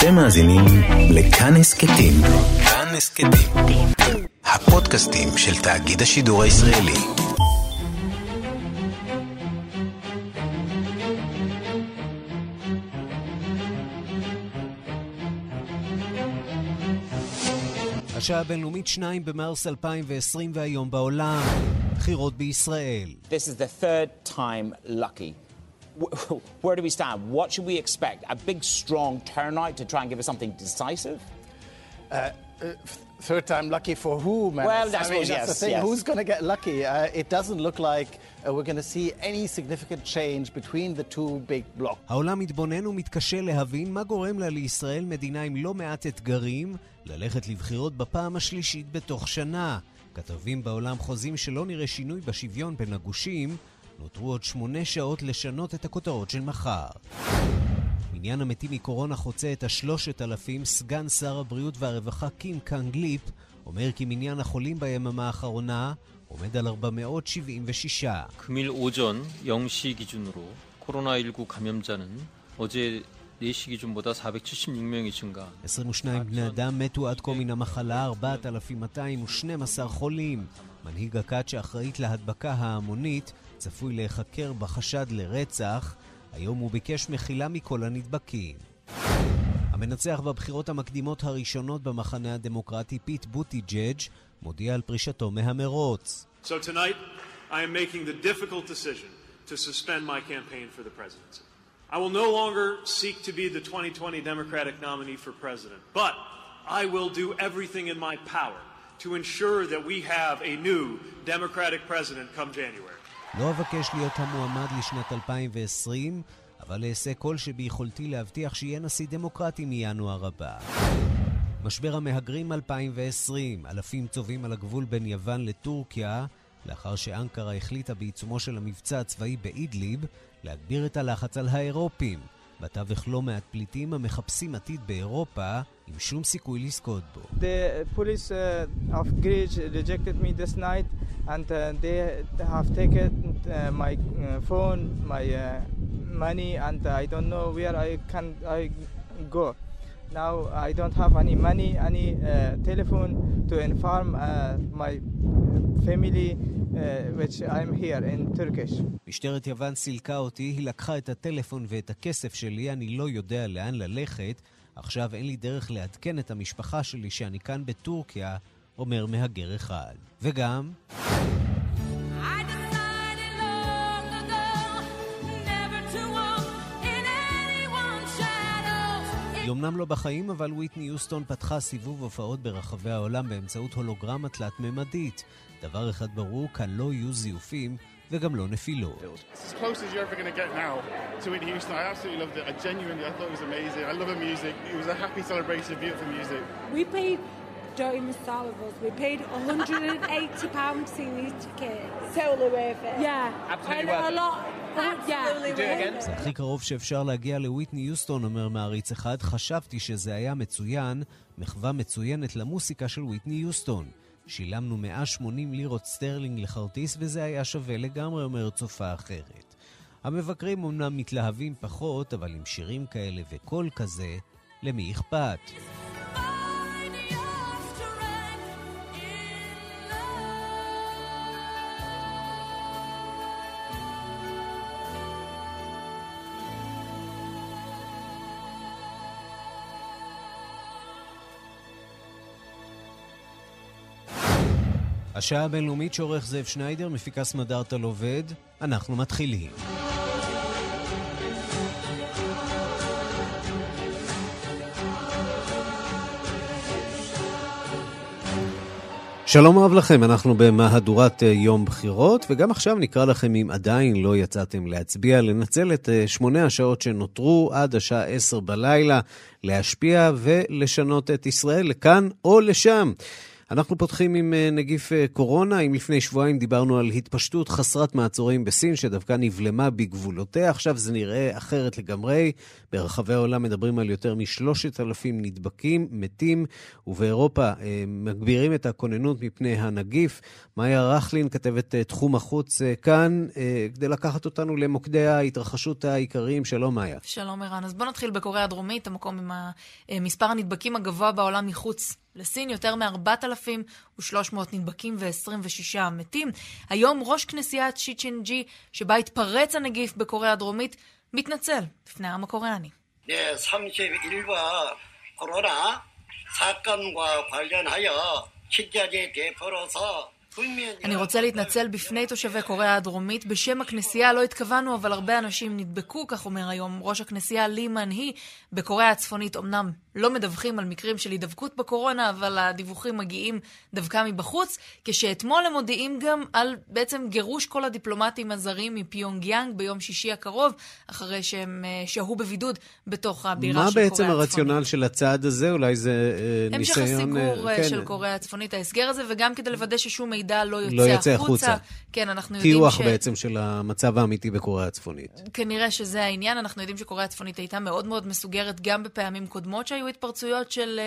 אתם מאזינים לכאן הסכתים. כאן הסכתים. הפודקאסטים של תאגיד השידור הישראלי. השעה הבינלאומית 2 במרס 2020 והיום בעולם, בחירות בישראל. This is the third time lucky. Where do we stand? What should we expect? A big, strong turnout to try and give us something decisive? Uh, uh, third time lucky for who, man? Well, I I mean, suppose, that's the yes, thing. yes. Who's going to get lucky? Uh, it doesn't look like uh, we're going to see any significant change between the two big blocks. העולם מתבונן ומתקשה להבין מה גורם לה לישראל, מדינה עם לא מעט אתגרים, ללכת לבחירות בפעם השלישית בתוך שנה. כתבים בעולם חוזים שלא נראה שינוי בשוויון בין הגושים, נותרו עוד שמונה שעות לשנות את הכותרות של מחר. מניין המתים מקורונה חוצה את השלושת אלפים, סגן שר הבריאות והרווחה קים קאנג ליפ אומר כי מניין החולים ביממה האחרונה עומד על 476. 금일 오전 0시 기준으로 코로나19 감염자는 어제 4시 기준보다 476명이 증가. 22 בני אדם מתו עד כה מן המחלה, 4,212 חולים. מנהיג הכת שאחראית להדבקה ההמונית צפוי להיחקר בחשד לרצח. היום הוא ביקש מחילה מכל הנדבקים. המנצח בבחירות המקדימות הראשונות במחנה הדמוקרטי, פיט בוטיג'אג', מודיע על פרישתו מהמרוץ. So tonight, I am making the difficult decision to suspend my campaign for the presidency. I will no longer seek to be the 2020 Democratic nominee for president, but I will do everything in my power to ensure that we have a new Democratic president come January. לא אבקש להיות המועמד לשנת 2020, אבל אעשה כל שביכולתי להבטיח שיהיה נשיא דמוקרטי מינואר הבא. משבר המהגרים 2020, אלפים צובעים על הגבול בין יוון לטורקיה, לאחר שאנקרה החליטה בעיצומו של המבצע הצבאי באידליב להגביר את הלחץ על האירופים. בתווך לא מעט פליטים המחפשים עתיד באירופה עם שום סיכוי לזכות בו. The police uh, of Greece rejected me this night and uh, they have taken uh, my uh, phone, my uh, money and I don't know where I can I go. Now I don't have any money, any uh, telephone to inform uh, my family uh, which I'm here in Turkish. משטרת יוון סילקה אותי, היא לקחה את הטלפון ואת הכסף שלי, אני לא יודע לאן ללכת. עכשיו אין לי דרך לעדכן את המשפחה שלי שאני כאן בטורקיה, אומר מהגר אחד. וגם... היא אמנם לא בחיים, אבל וויטני יוסטון פתחה סיבוב הופעות ברחבי העולם באמצעות הולוגרמה תלת-ממדית. דבר אחד ברור, כאן לא יהיו זיופים וגם לא נפילות. It's as close as you're ever going to get now to Whitney Houston. I absolutely loved it. I genuinely, I thought it was amazing. I love her music. It was a happy celebration, beautiful music. We paid, don't even start with us, we paid 180 pounds to see these tickets. Totally worth it. Yeah. Absolutely and worth a it. lot. זה הכי קרוב שאפשר להגיע לוויטני יוסטון, אומר מעריץ אחד. חשבתי שזה היה מצוין, מחווה מצוינת למוסיקה של וויטני יוסטון. שילמנו 180 לירות סטרלינג לכרטיס וזה היה שווה לגמרי, אומר צופה אחרת. המבקרים אומנם מתלהבים פחות, אבל עם שירים כאלה וקול כזה, למי אכפת? השעה הבינלאומית שעורך זאב שניידר, מפיקה סמדארטל עובד, אנחנו מתחילים. שלום רב לכם, אנחנו במהדורת אה, יום בחירות, וגם עכשיו נקרא לכם, אם עדיין לא יצאתם להצביע, לנצל את אה, שמונה השעות שנותרו עד השעה עשר בלילה, להשפיע ולשנות את ישראל לכאן או לשם. אנחנו פותחים עם אה, נגיף אה, קורונה. אם לפני שבועיים דיברנו על התפשטות חסרת מעצורים בסין, שדווקא נבלמה בגבולותיה, עכשיו זה נראה אחרת לגמרי. ברחבי העולם מדברים על יותר משלושת אלפים נדבקים, מתים, ובאירופה אה, מגבירים את הכוננות מפני הנגיף. מאיה רכלין, כתבת תחום החוץ כאן, כדי לקחת אותנו למוקדי ההתרחשות העיקריים. שלום, מאיה. שלום, ערן. אז בואו נתחיל בקוריאה הדרומית, המקום עם מספר הנדבקים הגבוה בעולם מחוץ לסין יותר מ-4,300 נדבקים ו-26 מתים. היום ראש כנסיית שי צ'ינג'י, שבה התפרץ הנגיף בקוריאה הדרומית, מתנצל בפני העם הקוריאני. 네, 31과 코로나 사건과 관련하여 기자재 대표로서 אני רוצה להתנצל בפני תושבי קוריאה הדרומית. בשם הכנסייה לא התכוונו, אבל הרבה אנשים נדבקו, כך אומר היום ראש הכנסייה לי מן היא. בקוריאה הצפונית אמנם לא מדווחים על מקרים של הידבקות בקורונה, אבל הדיווחים מגיעים דווקא מבחוץ, כשאתמול הם מודיעים גם על בעצם גירוש כל הדיפלומטים הזרים מפיונג יאנג ביום שישי הקרוב, אחרי שהם uh, שהו בבידוד בתוך הבירה של קוריאה הצפונית. מה בעצם הרציונל של הצעד הזה? אולי זה uh, ניסיון... המשך הסיגור uh, כן. של קוריאה הצפונית, ההסגר הזה, וגם כדי לוודא ששום מידע לא יוצא, לא יוצא החוצה. כן, אנחנו יודעים ש... טיוח בעצם של המצב האמיתי בקוריאה הצפונית. כנראה שזה העניין. אנחנו יודעים שקוריאה הצפונית הייתה מאוד מאוד מסוגרת גם בפעמים קודמות שהיו התפרצויות של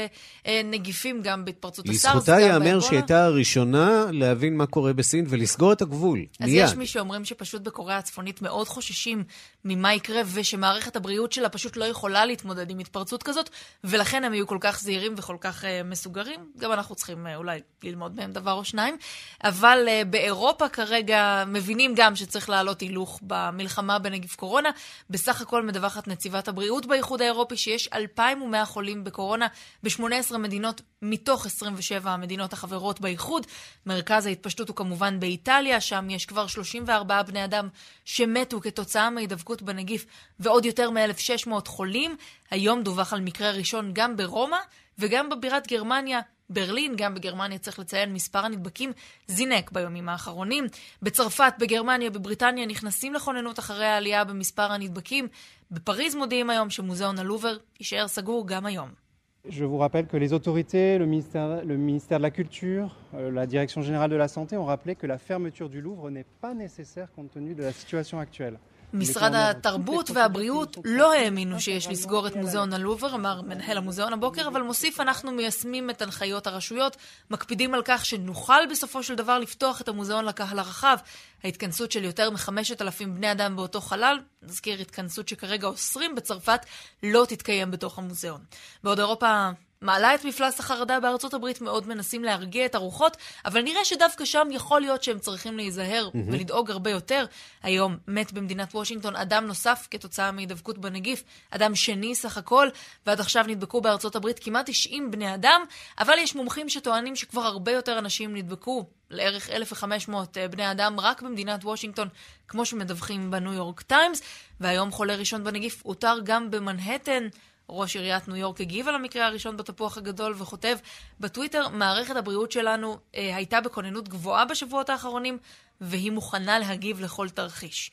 uh, נגיפים, גם בהתפרצות הסארס, לזכותה ייאמר שהיא הייתה הראשונה להבין מה קורה בסין ולסגור את הגבול, אז מיד. אז יש מי שאומרים שפשוט בקוריאה הצפונית מאוד חוששים ממה יקרה, ושמערכת הבריאות שלה פשוט לא יכולה להתמודד עם התפרצות כזאת, ולכן הם יהיו כל כך זהירים וכל כך uh, מסוגרים. גם אנחנו צריכים uh, אולי ללמוד מהם דבר או שניים. אבל uh, באירופה כרגע מבינים גם שצריך להעלות הילוך במלחמה בנגיף קורונה. בסך הכל מדווחת נציבת הבריאות באיחוד האירופי שיש 2,100 חולים בקורונה ב-18 מדינות מתוך 27 המדינות החברות באיחוד. מרכז ההתפשטות הוא כמובן באיטליה, שם יש כבר 34 בני אדם שמתו כתוצאה מהידבקות בנגיף ועוד יותר מ-1,600 חולים. היום דווח על מקרה ראשון גם ברומא וגם בבירת גרמניה, ברלין, גם בגרמניה צריך לציין, מספר הנדבקים זינק ביומים האחרונים. בצרפת, בגרמניה, בבריטניה נכנסים לכוננות אחרי העלייה במספר הנדבקים. בפריז מודיעים היום שמוזיאון הלובר יישאר סגור גם היום. Je vous rappelle que les autorités, le ministère, le ministère de la Culture, euh, la Direction générale de la Santé ont rappelé que la fermeture du Louvre n'est pas nécessaire compte tenu de la situation actuelle. משרד התרבות והבריאות לא האמינו שיש לסגור את מוזיאון הלובר, אמר מנהל המוזיאון הבוקר, אבל מוסיף, אנחנו מיישמים את הנחיות הרשויות, מקפידים על כך שנוכל בסופו של דבר לפתוח את המוזיאון לקהל הרחב. ההתכנסות של יותר מחמשת אלפים בני אדם באותו חלל, נזכיר התכנסות שכרגע אוסרים בצרפת, לא תתקיים בתוך המוזיאון. בעוד אירופה מעלה את מפלס החרדה בארצות הברית, מאוד מנסים להרגיע את הרוחות, אבל נראה שדווקא שם יכול להיות שהם צריכים להיזהר mm-hmm. ולדאוג הרבה יותר. היום מת במדינת וושינגטון אדם נוסף כתוצאה מהידבקות בנגיף, אדם שני סך הכל, ועד עכשיו נדבקו בארצות הברית כמעט 90 בני אדם, אבל יש מומחים שטוענים שכבר הרבה יותר אנשים נדבקו. לערך 1,500 אה, בני אדם רק במדינת וושינגטון, כמו שמדווחים בניו יורק טיימס, והיום חולה ראשון בנגיף אותר גם במנהטן. ראש עיריית ניו יורק הגיב על המקרה הראשון בתפוח הגדול וכותב בטוויטר, מערכת הבריאות שלנו אה, הייתה בכוננות גבוהה בשבועות האחרונים והיא מוכנה להגיב לכל תרחיש.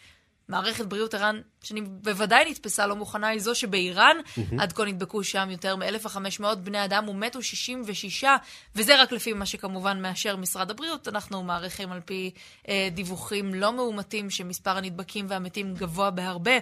מערכת בריאות ערן, שאני בוודאי נתפסה לא מוכנה, היא זו שבאיראן, mm-hmm. עד כה נדבקו שם יותר מ-1,500 בני אדם ומתו 66, וזה רק לפי מה שכמובן מאשר משרד הבריאות. אנחנו מעריכים על פי אה, דיווחים לא מאומתים שמספר הנדבקים והמתים גבוה בהרבה.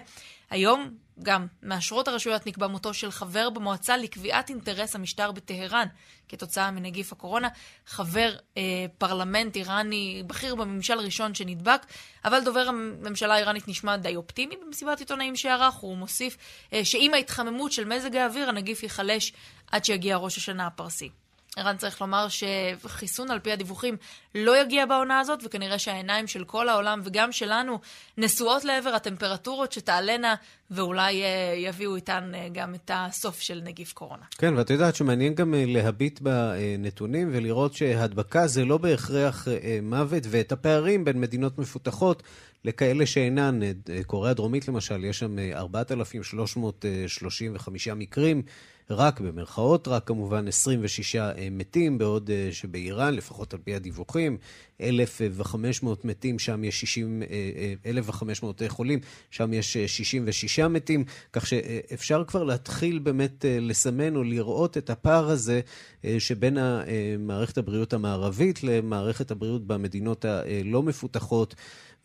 היום גם מאשרות הרשויות נקבע מותו של חבר במועצה לקביעת אינטרס המשטר בטהרן כתוצאה מנגיף הקורונה, חבר אה, פרלמנט איראני בכיר בממשל ראשון שנדבק, אבל דובר הממשלה האיראנית נשמע די אופטימי במסיבת עיתונאים שערך, הוא מוסיף אה, שעם ההתחממות של מזג האוויר הנגיף ייחלש עד שיגיע ראש השנה הפרסי. ערן צריך לומר שחיסון על פי הדיווחים לא יגיע בעונה הזאת, וכנראה שהעיניים של כל העולם וגם שלנו נשואות לעבר הטמפרטורות שתעלנה, ואולי אה, יביאו איתן אה, גם את הסוף של נגיף קורונה. כן, ואת יודעת שמעניין גם אה, להביט בנתונים ולראות שהדבקה זה לא בהכרח מוות, ואת הפערים בין מדינות מפותחות לכאלה שאינן. קוריאה הדרומית למשל, יש שם 4,335 מקרים. רק, במרכאות רק כמובן, 26 אה, מתים, בעוד אה, שבאיראן, לפחות על פי הדיווחים, 1,500 מתים, שם יש 60, 1,500 חולים, שם יש 66 מתים, כך שאפשר כבר להתחיל באמת לסמן או לראות את הפער הזה שבין מערכת הבריאות המערבית למערכת הבריאות במדינות הלא מפותחות.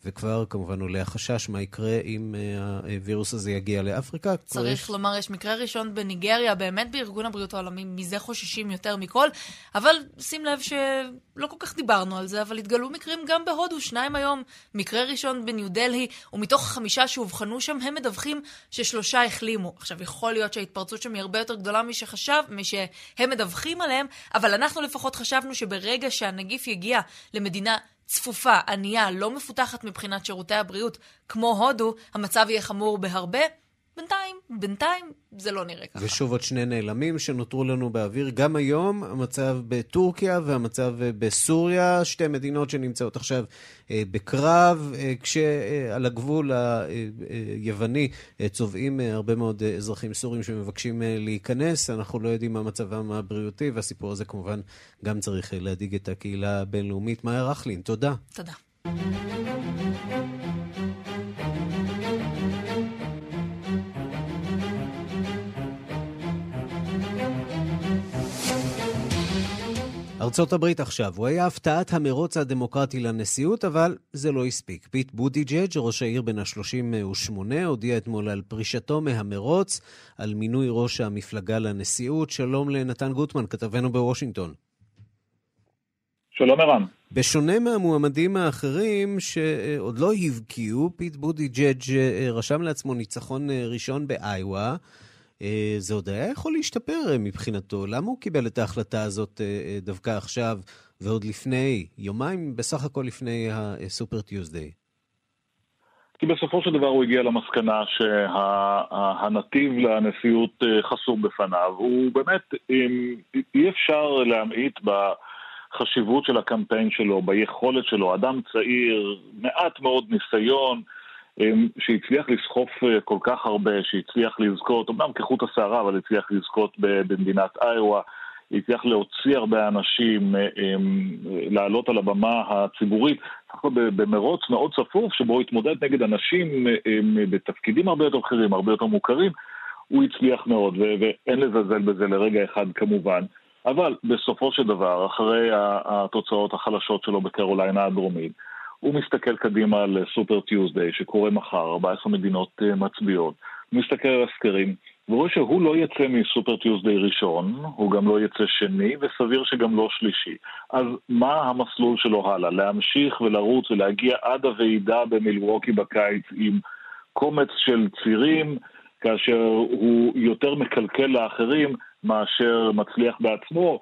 וכבר כמובן עולה החשש מה יקרה אם אה, הווירוס הזה יגיע לאפריקה. צריך יש... לומר, יש מקרה ראשון בניגריה, באמת בארגון הבריאות העולמי, מזה חוששים יותר מכל, אבל שים לב שלא כל כך דיברנו על זה, אבל התגלו מקרים גם בהודו, שניים היום, מקרה ראשון בניו דלהי, ומתוך החמישה שאובחנו שם, הם מדווחים ששלושה החלימו. עכשיו, יכול להיות שההתפרצות שם היא הרבה יותר גדולה משחשב, משהם מדווחים עליהם, אבל אנחנו לפחות חשבנו שברגע שהנגיף יגיע למדינה צפופה, ענייה, לא מפותחת מבחינת שירותי הבריאות, כמו הודו, המצב יהיה חמור בהרבה. בינתיים, בינתיים זה לא נראה ככה. ושוב עוד שני נעלמים שנותרו לנו באוויר. גם היום המצב בטורקיה והמצב בסוריה, שתי מדינות שנמצאות עכשיו אה, בקרב, אה, כשעל הגבול היווני אה, צובעים הרבה מאוד אזרחים סורים שמבקשים להיכנס. אנחנו לא יודעים מה מצבם הבריאותי, והסיפור הזה כמובן גם צריך להדאיג את הקהילה הבינלאומית. מאיה רכלין, תודה. תודה. ארצות הברית עכשיו, הוא היה הפתעת המרוץ הדמוקרטי לנשיאות, אבל זה לא הספיק. פיט בוטיג'אג', ראש העיר בן ה-38, הודיע אתמול על פרישתו מהמרוץ, על מינוי ראש המפלגה לנשיאות. שלום לנתן גוטמן, כתבנו בוושינגטון. שלום ערן. בשונה מהמועמדים האחרים שעוד לא הבקיעו, פיט בוטיג'אג' רשם לעצמו ניצחון ראשון באיווה. אה, זה עוד היה יכול להשתפר אה, מבחינתו. למה הוא קיבל את ההחלטה הזאת אה, דווקא עכשיו, ועוד לפני, יומיים בסך הכל לפני הסופר טיוזדיי? כי בסופו של דבר הוא הגיע למסקנה שהנתיב שה, לנשיאות חסום בפניו. הוא באמת, אי אפשר להמעיט בחשיבות של הקמפיין שלו, ביכולת שלו. אדם צעיר, מעט מאוד ניסיון, שהצליח לסחוף אה, כל כך הרבה, שהצליח לזכות, אמנם כחוט השערה, אבל הצליח לזכות במדינת איואה, הצליח להוציא הרבה אנשים, אה, אמ, לעלות על הבמה הציבורית, במרוץ מאוד צפוף, שבו הוא התמודד נגד אנשים אה, אמ, בתפקידים הרבה יותר בכירים, הרבה יותר מוכרים, הוא הצליח מאוד, ואין לזלזל בזה לרגע אחד כמובן. אבל בסופו של דבר, אחרי התוצאות החלשות שלו בקרוליינה הדרומית, הוא מסתכל קדימה על סופר טיוזדיי שקורה מחר, 14 מדינות אה, מצביעות, הוא מסתכל על הסקרים, ורואה שהוא לא יצא מסופר טיוזדיי ראשון, הוא גם לא יצא שני, וסביר שגם לא שלישי. אז מה המסלול שלו הלאה? להמשיך ולרוץ ולהגיע עד הוועידה במילווקי בקיץ עם קומץ של צירים, כאשר הוא יותר מקלקל לאחרים מאשר מצליח בעצמו,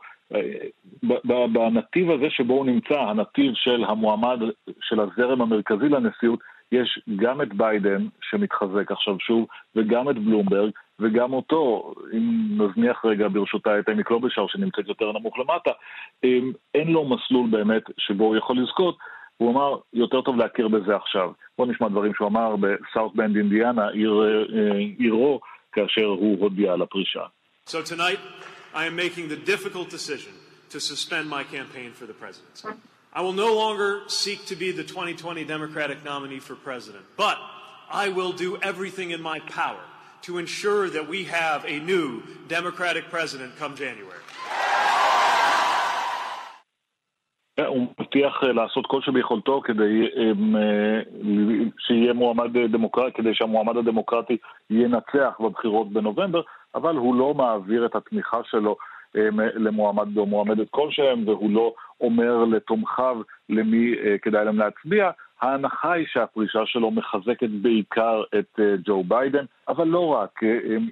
בנתיב הזה שבו הוא נמצא, הנתיב של המועמד, של הזרם המרכזי לנשיאות, יש גם את ביידן, שמתחזק עכשיו שוב, וגם את בלומברג, וגם אותו, אם נזניח רגע ברשותה את אמי קלובשאר, שנמצאת יותר נמוך למטה, אין לו מסלול באמת שבו הוא יכול לזכות. הוא אמר, יותר טוב להכיר בזה עכשיו. בואו נשמע דברים שהוא אמר בסאוט בנד אינדיאנה, עיר, אה, עירו, כאשר הוא הודיע על הפרישה. So tonight I am making the difficult decision to suspend my campaign for the presidency. I will no longer seek to be the 2020 Democratic nominee for president, but I will do everything in my power to ensure that we have a new Democratic president come January. הוא מבטיח לעשות כל שביכולתו כדי שיהיה מועמד דמוקרטי, כדי שהמועמד הדמוקרטי ינצח בבחירות בנובמבר, אבל הוא לא מעביר את התמיכה שלו למועמד או מועמדת כלשהם, והוא לא אומר לתומכיו למי כדאי להם להצביע. ההנחה היא שהפרישה שלו מחזקת בעיקר את ג'ו ביידן, אבל לא רק,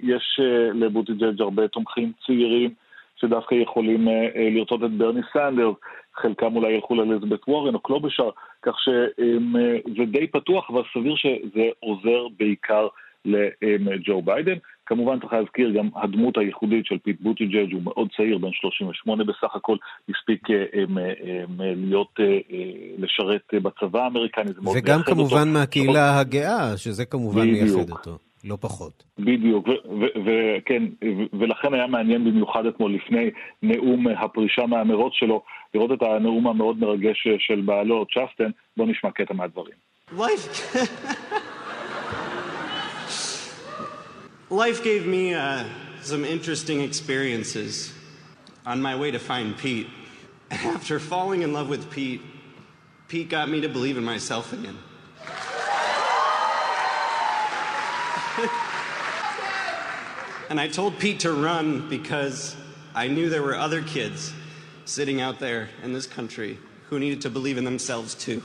יש לבוטיג'אג' הרבה תומכים צעירים שדווקא יכולים לרצות את ברני סנדרס, חלקם אולי ילכו לאליזבת וורן או קלובשר, כך שזה די פתוח, אבל סביר שזה עוזר בעיקר לג'ו ביידן. כמובן צריך להזכיר גם הדמות הייחודית של פיט בוטיג'אג' הוא מאוד צעיר, בן 38 בסך הכל, הספיק להיות, לשרת בצבא האמריקני, וגם כמובן אותו. מהקהילה הגאה, שזה כמובן מייחד אותו. לא פחות. בדיוק, וכן, ולכן היה מעניין במיוחד אתמול לפני נאום הפרישה מהמרוץ שלו, לראות את הנאום המאוד מרגש של בעלו, צ'סטן, בואו נשמע קטע מהדברים. Life, Life gave me uh, some interesting experiences on my way to find Pete. After falling in love with Pete, Pete got me to believe in myself again. and I told Pete to run because I knew there were other kids sitting out there in this country who needed to believe in themselves too.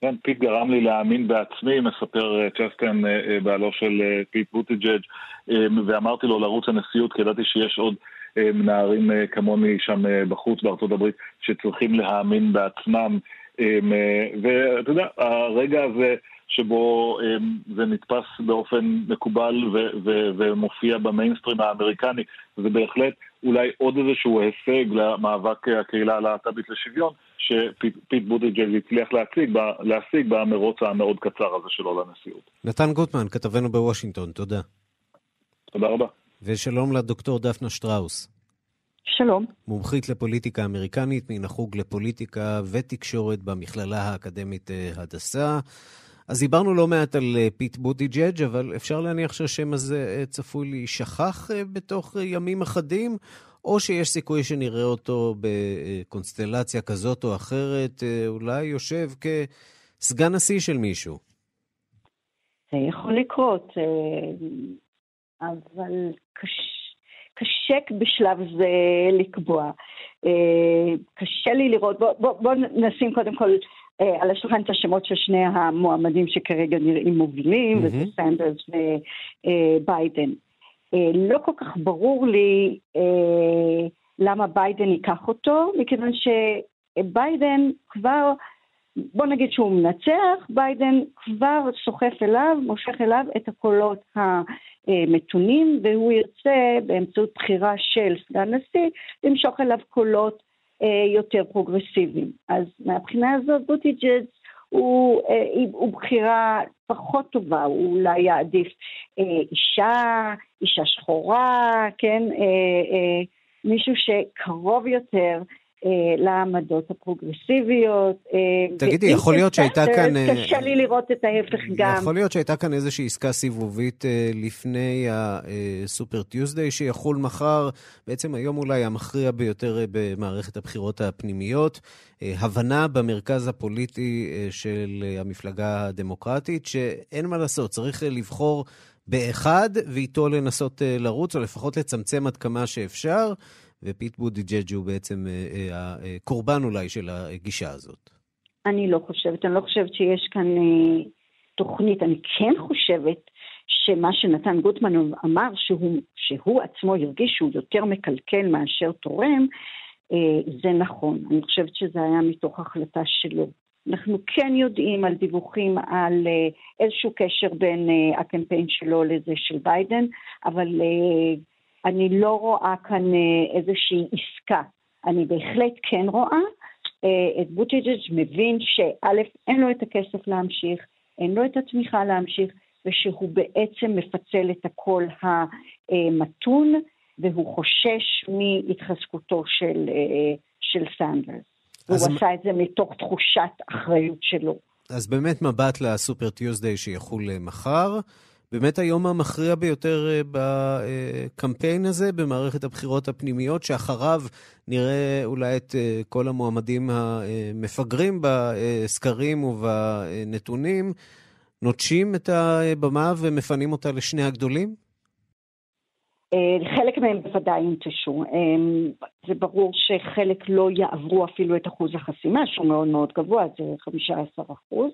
כן, פיט גרם לי להאמין בעצמי, מספר צ'סטן, בעלו של פיט בוטיג'אג', ואמרתי לו לרוץ לנשיאות, כי ידעתי שיש עוד נערים כמוני שם בחוץ בארצות הברית שצריכים להאמין בעצמם. ואתה יודע, הרגע הזה שבו זה נתפס באופן מקובל ומופיע במיינסטרים האמריקני, זה בהחלט אולי עוד איזשהו הישג למאבק הקהילה הלהט"בית לשוויון, שפיט בוטיג'ל הצליח להציג, להשיג במרוץ המאוד קצר הזה שלו לנשיאות. נתן גוטמן, כתבנו בוושינגטון, תודה. תודה רבה. ושלום לדוקטור דפנה שטראוס. שלום. מומחית לפוליטיקה אמריקנית מן החוג לפוליטיקה ותקשורת במכללה האקדמית הדסה. אז דיברנו לא מעט על פיט בוטיג'אג', אבל אפשר להניח שהשם הזה צפוי להישכח בתוך ימים אחדים, או שיש סיכוי שנראה אותו בקונסטלציה כזאת או אחרת, אולי יושב כסגן נשיא של מישהו. זה יכול לקרות, אבל קשה, קשה בשלב זה לקבוע. קשה לי לראות, בוא, בוא, בוא נשים קודם כל על השולחן את השמות של שני המועמדים שכרגע נראים מובילים, mm-hmm. וזה סנדרס וביידן. לא כל כך ברור לי למה ביידן ייקח אותו, מכיוון שביידן כבר, בוא נגיד שהוא מנצח, ביידן כבר סוחף אליו, מושך אליו את הקולות המתונים, והוא ירצה באמצעות בחירה של סגן נשיא, למשוך אליו קולות יותר פרוגרסיביים. אז מהבחינה הזאת בוטיג'אג' הוא, הוא בחירה פחות טובה, הוא אולי יעדיף אישה, אישה שחורה, כן, מישהו שקרוב יותר לעמדות הפרוגרסיביות. תגידי, יכול להיות שהייתה כאן... קשה לי לראות את ההפך גם. יכול להיות שהייתה כאן איזושהי עסקה סיבובית לפני הסופר טיוזדיי שיחול מחר, בעצם היום אולי המכריע ביותר במערכת הבחירות הפנימיות. הבנה במרכז הפוליטי של המפלגה הדמוקרטית, שאין מה לעשות, צריך לבחור באחד ואיתו לנסות לרוץ, או לפחות לצמצם עד כמה שאפשר. ופיט בוטיג'אג' הוא בעצם הקורבן אולי של הגישה הזאת. אני לא חושבת, אני לא חושבת שיש כאן תוכנית. אני כן חושבת שמה שנתן גוטמן אמר, שהוא, שהוא עצמו הרגיש שהוא יותר מקלקל מאשר תורם, זה נכון. אני חושבת שזה היה מתוך החלטה שלו. אנחנו כן יודעים על דיווחים על איזשהו קשר בין הקמפיין שלו לזה של ביידן, אבל אני לא רואה כאן איזושהי עסקה. אני בהחלט כן רואה את בוטיג'אג' מבין שא', אין לו את הכסף להמשיך, אין לו את התמיכה להמשיך, ושהוא בעצם מפצל את הקול המתון, והוא חושש מהתחזקותו של, של סנדרס. הוא מ... עשה את זה מתוך תחושת אחריות שלו. אז באמת מבט לסופר טיוזדיי שיחול מחר. באמת היום המכריע ביותר בקמפיין הזה, במערכת הבחירות הפנימיות, שאחריו נראה אולי את כל המועמדים המפגרים בסקרים ובנתונים, נוטשים את הבמה ומפנים אותה לשני הגדולים? חלק מהם בוודאי ינטשו. זה ברור שחלק לא יעברו אפילו את אחוז החסימה, שהוא מאוד מאוד גבוה, זה 15 אחוז.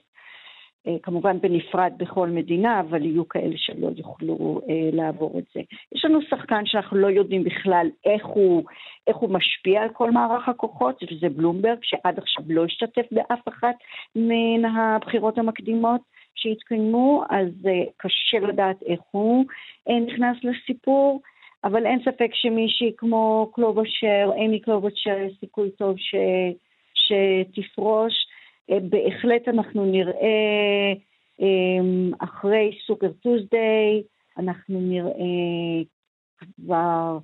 כמובן בנפרד בכל מדינה, אבל יהיו כאלה שלא יוכלו אה, לעבור את זה. יש לנו שחקן שאנחנו לא יודעים בכלל איך הוא, איך הוא משפיע על כל מערך הכוחות, וזה בלומברג, שעד עכשיו לא השתתף באף אחת מן הבחירות המקדימות שהתקיימו, אז אה, קשה לדעת איך הוא אה, נכנס לסיפור. אבל אין ספק שמישהי כמו קלובשר, אמי קלובשר, יש סיכוי טוב ש, שתפרוש. בהחלט אנחנו נראה אחרי סופר טוסדיי אנחנו נראה כבר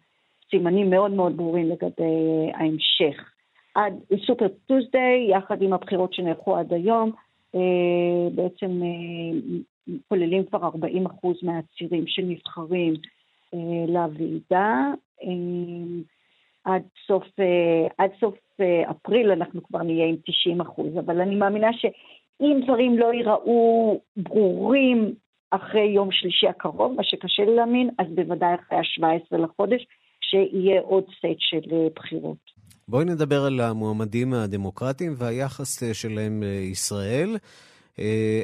סימנים מאוד מאוד ברורים לגבי ההמשך. עד סופר טוסדיי, יחד עם הבחירות שנערכו עד היום, בעצם כוללים כבר 40 אחוז מהצירים שנבחרים לוועידה. עד סוף, עד סוף אפריל אנחנו כבר נהיה עם 90 אחוז, אבל אני מאמינה שאם דברים לא ייראו ברורים אחרי יום שלישי הקרוב, מה שקשה לי להאמין, אז בוודאי אחרי ה-17 לחודש, שיהיה עוד סט של בחירות. בואי נדבר על המועמדים הדמוקרטיים והיחס שלהם לישראל.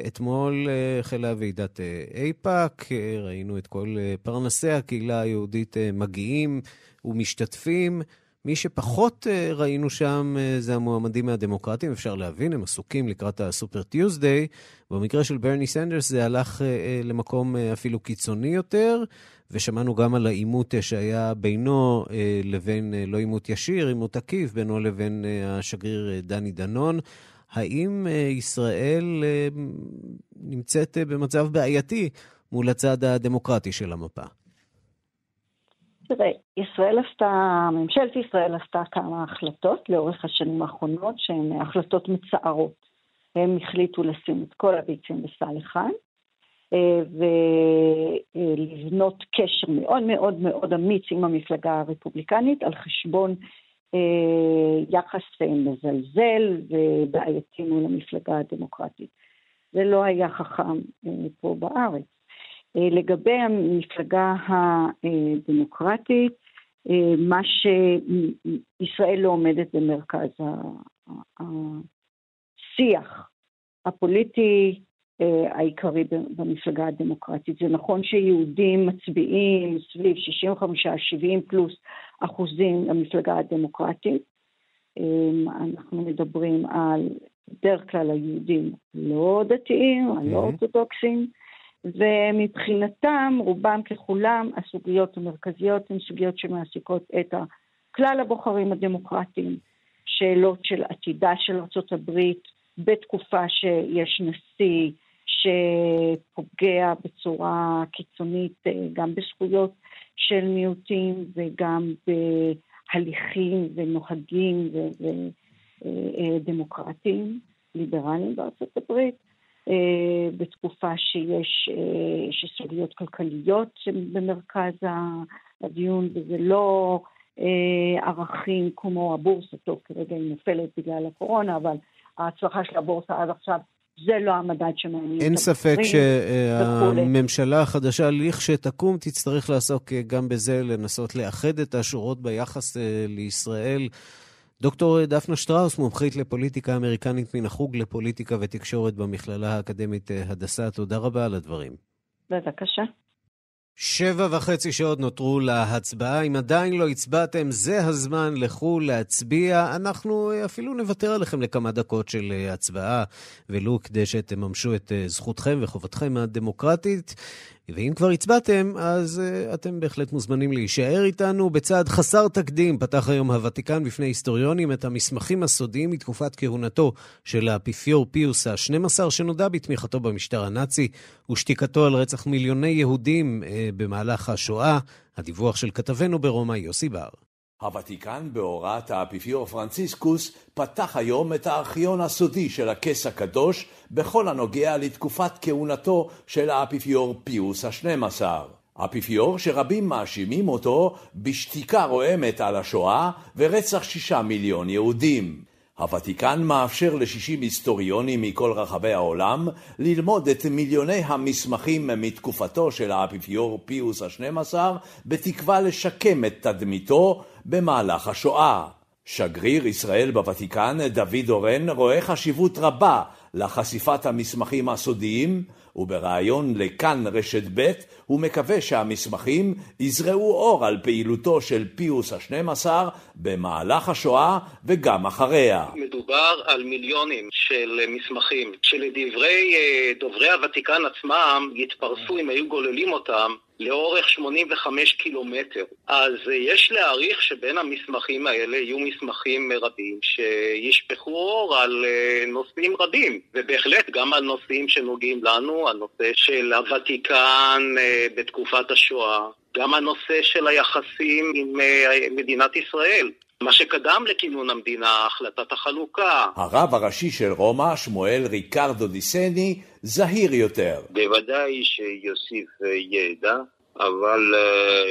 אתמול החלה ועידת איפא"ק, ראינו את כל פרנסי הקהילה היהודית מגיעים ומשתתפים. מי שפחות ראינו שם זה המועמדים מהדמוקרטים, אפשר להבין, הם עסוקים לקראת הסופר טיוזדיי. במקרה של ברני סנדרס זה הלך למקום אפילו קיצוני יותר, ושמענו גם על העימות שהיה בינו לבין, לא עימות ישיר, עימות עקיף, בינו לבין השגריר דני דנון. האם ישראל נמצאת במצב בעייתי מול הצד הדמוקרטי של המפה? תראה, ישראל עשתה, ממשלת ישראל עשתה כמה החלטות לאורך השנים האחרונות שהן החלטות מצערות. הם החליטו לשים את כל הביצים בסל אחד, ולבנות קשר מאוד מאוד מאוד אמיץ עם המפלגה הרפובליקנית על חשבון יחס מזלזל ובעייתי מול המפלגה הדמוקרטית. זה לא היה חכם פה בארץ. לגבי המפלגה הדמוקרטית, מה שישראל לא עומדת במרכז השיח הפוליטי העיקרי במפלגה הדמוקרטית. זה נכון שיהודים מצביעים סביב 65-70 פלוס אחוזים למפלגה הדמוקרטית. אנחנו מדברים על בדרך כלל היהודים לא דתיים, הלא אורתודוקסים. ומבחינתם, רובם ככולם, הסוגיות המרכזיות הן סוגיות שמעסיקות את כלל הבוחרים הדמוקרטיים, שאלות של עתידה של ארה"ב בתקופה שיש נשיא שפוגע בצורה קיצונית גם בזכויות של מיעוטים וגם בהליכים ונוהגים ודמוקרטיים, ליברליים בארצות הברית. בתקופה שיש, שסוגיות כלכליות במרכז הדיון, וזה לא ערכים כמו הבורסה, טוב, כרגע היא נופלת בגלל הקורונה, אבל ההצלחה של הבורסה עד עכשיו זה לא המדד שמעניין. אין ספק שהממשלה החדשה, לכשתקום, תצטרך לעסוק גם בזה, לנסות לאחד את השורות ביחס לישראל. דוקטור דפנה שטראוס, מומחית לפוליטיקה אמריקנית מן החוג לפוליטיקה ותקשורת במכללה האקדמית הדסה, תודה רבה על הדברים. בבקשה. שבע וחצי שעות נותרו להצבעה. אם עדיין לא הצבעתם, זה הזמן, לכו להצביע. אנחנו אפילו נוותר עליכם לכמה דקות של הצבעה, ולו כדי שתממשו את זכותכם וחובתכם הדמוקרטית. ואם כבר הצבעתם, אז uh, אתם בהחלט מוזמנים להישאר איתנו. בצעד חסר תקדים פתח היום הוותיקן בפני היסטוריונים את המסמכים הסודיים מתקופת כהונתו של האפיפיור פיוס ה-12, שנודע בתמיכתו במשטר הנאצי ושתיקתו על רצח מיליוני יהודים uh, במהלך השואה. הדיווח של כתבנו ברומא, יוסי בר. הוותיקן בהוראת האפיפיור פרנציסקוס פתח היום את הארכיון הסודי של הכס הקדוש בכל הנוגע לתקופת כהונתו של האפיפיור פיוס השנים עשר. אפיפיור שרבים מאשימים אותו בשתיקה רועמת על השואה ורצח שישה מיליון יהודים. הוותיקן מאפשר לשישים היסטוריונים מכל רחבי העולם ללמוד את מיליוני המסמכים מתקופתו של האפיפיור פיוס השנים עשר בתקווה לשקם את תדמיתו במהלך השואה. שגריר ישראל בוותיקן, דוד אורן, רואה חשיבות רבה לחשיפת המסמכים הסודיים, ובריאיון לכאן רשת ב' הוא מקווה שהמסמכים יזרעו אור על פעילותו של פיוס השנים עשר במהלך השואה וגם אחריה. מדובר על מיליונים של מסמכים שלדברי דוברי הוותיקן עצמם יתפרסו אם היו גוללים אותם לאורך 85 קילומטר. אז יש להעריך שבין המסמכים האלה יהיו מסמכים רבים שישפכו אור על נושאים רבים, ובהחלט גם על נושאים שנוגעים לנו, הנושא של הוותיקן בתקופת השואה, גם הנושא של היחסים עם מדינת ישראל. מה שקדם לכינון המדינה, החלטת החלוקה. הרב הראשי של רומא, שמואל ריקרדו דיסני, זהיר יותר. בוודאי שיוסיף ידע, אבל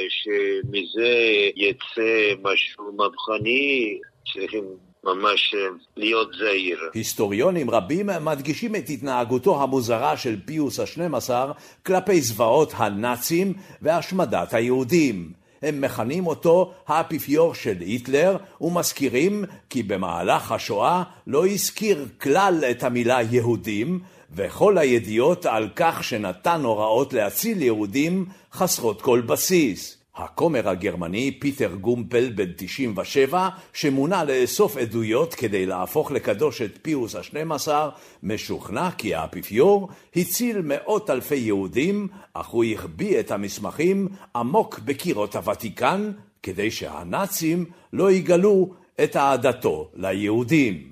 שמזה יצא משהו מהפכני, צריכים ממש להיות זהיר. היסטוריונים רבים מדגישים את התנהגותו המוזרה של פיוס השנים עשר כלפי זוועות הנאצים והשמדת היהודים. הם מכנים אותו האפיפיור של היטלר ומזכירים כי במהלך השואה לא הזכיר כלל את המילה יהודים וכל הידיעות על כך שנתן הוראות להציל יהודים חסרות כל בסיס. הכומר הגרמני פיטר גומפל בן 97, שמונה לאסוף עדויות כדי להפוך לקדוש את פיוס השנים עשר, משוכנע כי האפיפיור הציל מאות אלפי יהודים, אך הוא החביא את המסמכים עמוק בקירות הוותיקן, כדי שהנאצים לא יגלו את אהדתו ליהודים.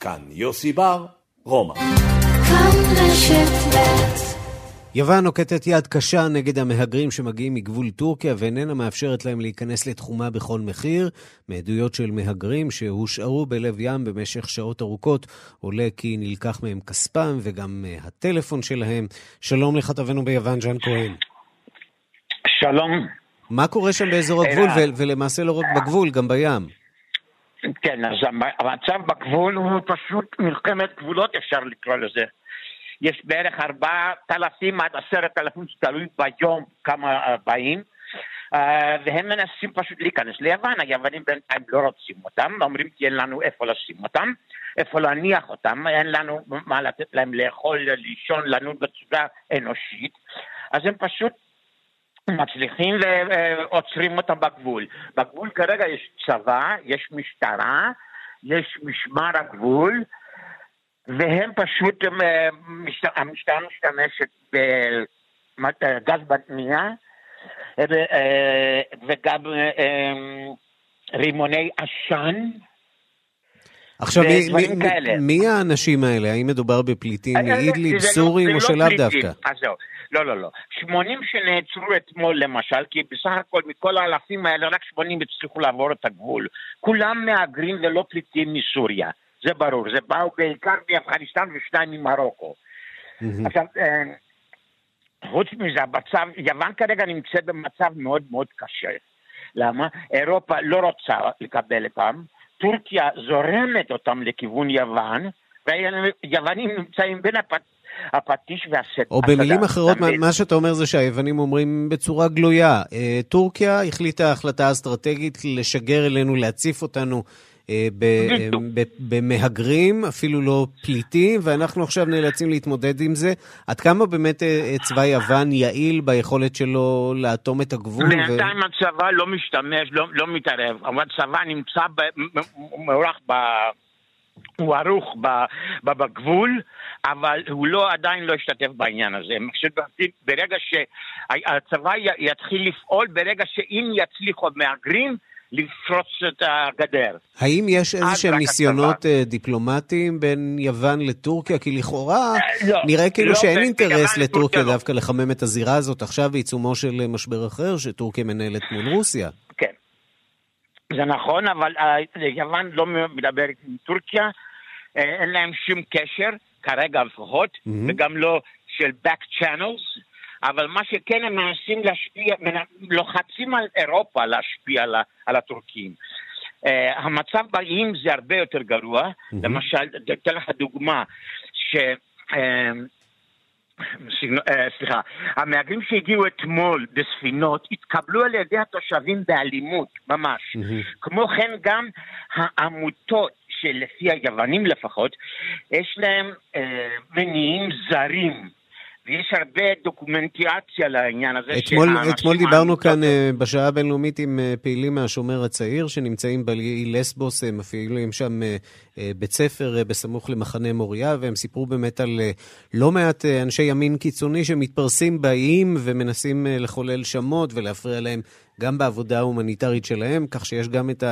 כאן יוסי בר, רומא. יוון נוקטת יד קשה נגד המהגרים שמגיעים מגבול טורקיה ואיננה מאפשרת להם להיכנס לתחומה בכל מחיר. מעדויות של מהגרים שהושארו בלב ים במשך שעות ארוכות עולה כי נלקח מהם כספם וגם הטלפון שלהם. שלום לכתבנו ביוון, ז'אן כהן. שלום. מה קורה שם באזור הגבול, ו- ולמעשה לא רק בגבול, גם בים? כן, אז המצב בגבול הוא פשוט מלחמת גבולות, אפשר לקרוא לזה. יש בערך ארבעת אלפים עד עשרת אלפים, תלוי ביום כמה באים. Uh, והם מנסים פשוט להיכנס ליוון, היוונים בינתיים לא רוצים אותם, אומרים כי אין לנו איפה לשים אותם, איפה להניח אותם, אין לנו מה לתת להם לאכול, לישון, לנון בצורה אנושית, אז הם פשוט מצליחים ועוצרים אותם בגבול. בגבול כרגע יש צבא, יש משטרה, יש משמר הגבול, והם פשוט, אה, המשטרה משתמשת בגז בטמיעה אה, וגם אה, רימוני עשן. עכשיו, מי, מי, מי האנשים האלה? האם מדובר בפליטים מאידליב, לא- סורים או שלאו דווקא? אז זהו. לא, לא, לא. 80 שנעצרו אתמול למשל, כי בסך הכל מכל האלפים האלה רק 80 הצליחו לעבור את הגבול. כולם מהגרים ולא פליטים מסוריה. זה ברור. זה באו בעיקר מאפגניסטן ושניים ממרוקו. עכשיו, אה, חוץ מזה, המצב, יוון כרגע נמצאת במצב מאוד מאוד קשה. למה? אירופה לא רוצה לקבל אותם, טורקיה זורמת אותם לכיוון יוון, והיוונים נמצאים בין הפ... הפטיש והסט. או במילים אחרות, מה, מה שאתה אומר זה שהיוונים אומרים בצורה גלויה, אה, טורקיה החליטה החלטה אסטרטגית לשגר אלינו, להציף אותנו במהגרים, אפילו לא פליטים, ואנחנו עכשיו נאלצים להתמודד עם זה. עד כמה באמת אה, צבא יוון יעיל ביכולת שלו לאטום את הגבול? בינתיים ו... הצבא לא משתמש, לא, לא מתערב, אבל הצבא נמצא מוערך ב... הוא ערוך בגבול, אבל הוא לא, עדיין לא השתתף בעניין הזה. ברגע שהצבא יתחיל לפעול, ברגע שאם יצליחו מהגרים, לפרוץ את הגדר. האם יש איזה שהם ניסיונות הצבא. אה, דיפלומטיים בין יוון לטורקיה? כי לכאורה לא, נראה כאילו לא שאין אינטרס לטורקיה לא. דווקא לחמם את הזירה הזאת עכשיו בעיצומו של אה, משבר אחר שטורקיה מנהלת מול רוסיה. כן, זה נכון, אבל יוון לא מדברת עם טורקיה, אין להם שום קשר, כרגע לפחות, mm-hmm. וגם לא של back channels. אבל מה שכן הם מנסים להשפיע, לוחצים על אירופה להשפיע על, על הטורקים. Uh, המצב באיים זה הרבה יותר גרוע, mm-hmm. למשל, אתן לך דוגמה, ש... Uh, סליחה, המהגרים שהגיעו אתמול בספינות התקבלו על ידי התושבים באלימות, ממש. Mm-hmm. כמו כן גם העמותות שלפי היוונים לפחות, יש להם אה, מניעים זרים. ויש הרבה דוקומנטיאציה לעניין הזה. אתמול, אתמול דיברנו כאן uh, בשעה הבינלאומית עם uh, פעילים מהשומר הצעיר שנמצאים באי לסבוס, הם מפעילים שם uh, בית ספר בסמוך למחנה מוריה, והם סיפרו באמת על לא מעט אנשי ימין קיצוני שמתפרסים באיים ומנסים לחולל שמות ולהפריע להם גם בעבודה ההומניטרית שלהם, כך שיש גם את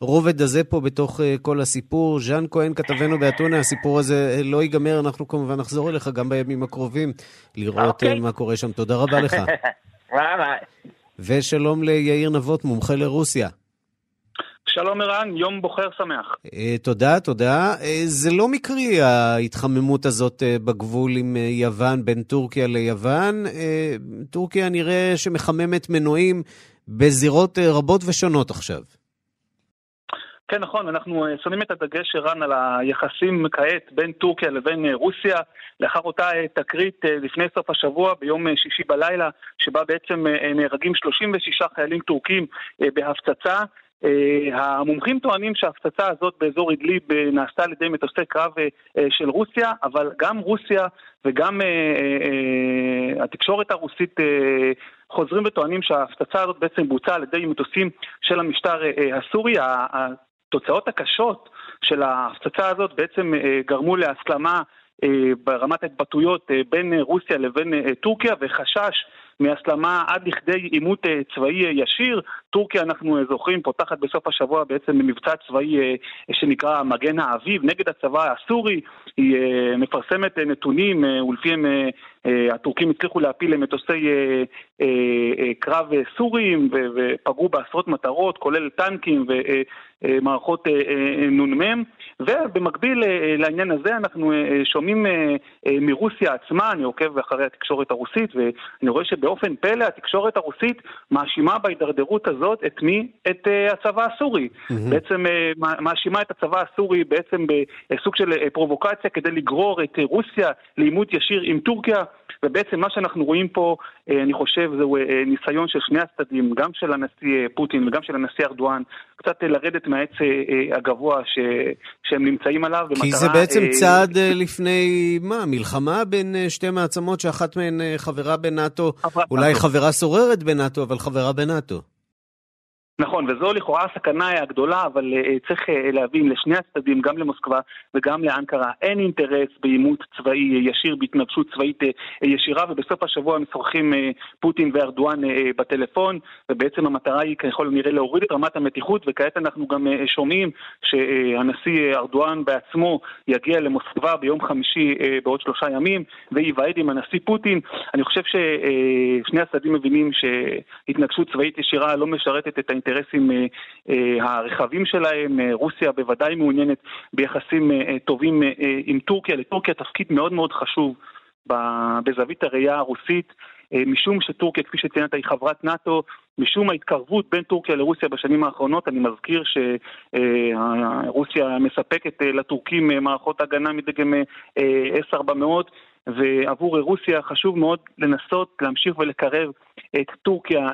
הרובד הזה פה בתוך כל הסיפור. ז'אן כהן, כתבנו באתונה, הסיפור הזה לא ייגמר, אנחנו כמובן נחזור אליך גם בימים הקרובים, לראות okay. אוקיי. מה קורה שם. תודה רבה לך. ושלום ליאיר נבות, מומחה לרוסיה. שלום ערן, יום בוחר שמח. Uh, תודה, תודה. Uh, זה לא מקרי ההתחממות הזאת uh, בגבול עם יוון, בין טורקיה ליוון. טורקיה נראה שמחממת מנועים בזירות רבות ושונות עכשיו. כן, נכון, אנחנו שמים את הדגש, ערן, על היחסים כעת בין טורקיה לבין רוסיה, לאחר אותה תקרית לפני סוף השבוע, ביום שישי בלילה, שבה בעצם נהרגים 36 חיילים טורקים בהפצצה. Uh, המומחים טוענים שההפצצה הזאת באזור אידליב uh, נעשתה על ידי מטוסי קרב uh, של רוסיה, אבל גם רוסיה וגם התקשורת הרוסית חוזרים וטוענים שההפצצה הזאת בעצם בוצעה על ידי מטוסים של המשטר הסורי. התוצאות הקשות של ההפצצה הזאת בעצם גרמו להסלמה ברמת ההתבטאויות בין רוסיה לבין טורקיה וחשש מהסלמה עד לכדי עימות אה, צבאי אה, ישיר. טורקיה, אנחנו אה, זוכרים, פותחת בסוף השבוע בעצם מבצע צבאי שנקרא מגן האביב נגד הצבא הסורי. היא מפרסמת נתונים ולפיהם הטורקים הצליחו להפיל למטוסי קרב סוריים ופגעו בעשרות מטרות, כולל טנקים ומערכות נ"מ. ובמקביל לעניין הזה אנחנו שומעים מרוסיה עצמה, אני עוקב אחרי התקשורת הרוסית ואני רואה שב... באופן פלא התקשורת הרוסית מאשימה בהידרדרות הזאת את מי? את הצבא הסורי. Mm-hmm. בעצם מאשימה את הצבא הסורי בעצם בסוג של פרובוקציה כדי לגרור את רוסיה לעימות ישיר עם טורקיה, ובעצם מה שאנחנו רואים פה, uh, אני חושב, זהו uh, ניסיון של שני הצדדים, גם של הנשיא uh, פוטין וגם של הנשיא ארדואן, קצת לרדת מהעץ הגבוה ש, שהם נמצאים עליו. כי במטרה, זה בעצם uh, צעד לפני, מה, מלחמה בין שתי מעצמות שאחת מהן חברה בנאטו, אולי חברה סוררת בנאטו, אבל חברה בנאטו. נכון, וזו לכאורה הסכנה הגדולה, אבל uh, צריך uh, להבין, לשני הצדדים, גם למוסקבה וגם לאנקרה, אין אינטרס בעימות צבאי ישיר, בהתנגשות צבאית uh, ישירה, ובסוף השבוע משוחחים uh, פוטין וארדואן uh, בטלפון, ובעצם המטרה היא ככל הנראה להוריד את רמת המתיחות, וכעת אנחנו גם uh, שומעים שהנשיא uh, ארדואן בעצמו יגיע למוסקבה ביום חמישי uh, בעוד שלושה ימים, וייוועד עם הנשיא פוטין. אני חושב ששני uh, הצדדים מבינים שהתנגשות צבאית ישירה לא משרתת את האינטרס האינטרסים אה, אה, הרחבים שלהם. אה, רוסיה בוודאי מעוניינת ביחסים טובים עם טורקיה. לטורקיה תפקיד מאוד מאוד חשוב בזווית הראייה הרוסית. משום שטורקיה, כפי שציינת, היא חברת נאט"ו, משום ההתקרבות בין טורקיה לרוסיה בשנים האחרונות, אני מזכיר שרוסיה מספקת לטורקים מערכות הגנה מדגם S-400, ועבור רוסיה חשוב מאוד לנסות להמשיך ולקרב את טורקיה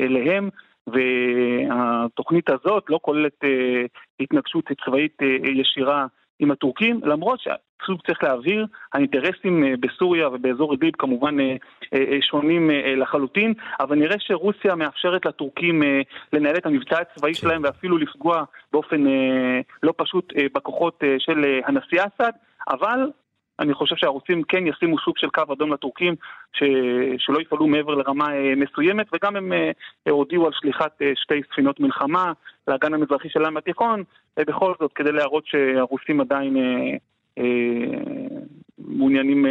אליהם. והתוכנית הזאת לא כוללת אה, התנגשות צבאית אה, ישירה עם הטורקים, למרות שפשוט צריך להבהיר, האינטרסים אה, בסוריה ובאזור אידליב כמובן שונים לחלוטין, אבל נראה שרוסיה מאפשרת לטורקים לנהל את המבצע הצבאי כן. שלהם ואפילו לפגוע באופן לא פשוט בכוחות של הנשיא אסד, אבל אני חושב שהרוסים כן ישימו סוג של קו אדום לטורקים, ש... שלא יפעלו מעבר לרמה אה, מסוימת, וגם הם אה, הודיעו על שליחת אה, שתי ספינות מלחמה לאגן המזרחי של הים התיכון, בכל זאת כדי להראות שהרוסים עדיין מעוניינים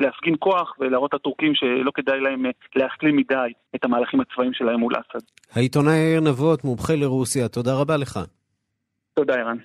להפגין כוח ולהראות לטורקים שלא כדאי להם להחלים מדי את המהלכים הצבאיים שלהם מול אסד. העיתונאי יאיר נבות, מומחה לרוסיה, תודה רבה לך. תודה, ערן.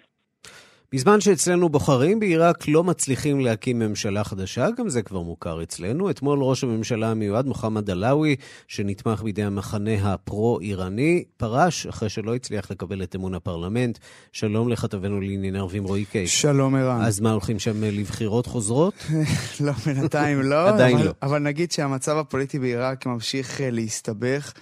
בזמן שאצלנו בוחרים בעיראק לא מצליחים להקים ממשלה חדשה, גם זה כבר מוכר אצלנו. אתמול ראש הממשלה המיועד מוחמד עלאווי, שנתמך בידי המחנה הפרו-איראני, פרש אחרי שלא הצליח לקבל את אמון הפרלמנט. שלום לכתבנו לענייני ערבים רועי קייס. שלום ערן. אז מה, הולכים שם לבחירות חוזרות? לא, בינתיים לא. עדיין אבל, לא. אבל נגיד שהמצב הפוליטי בעיראק ממשיך אה, להסתבך.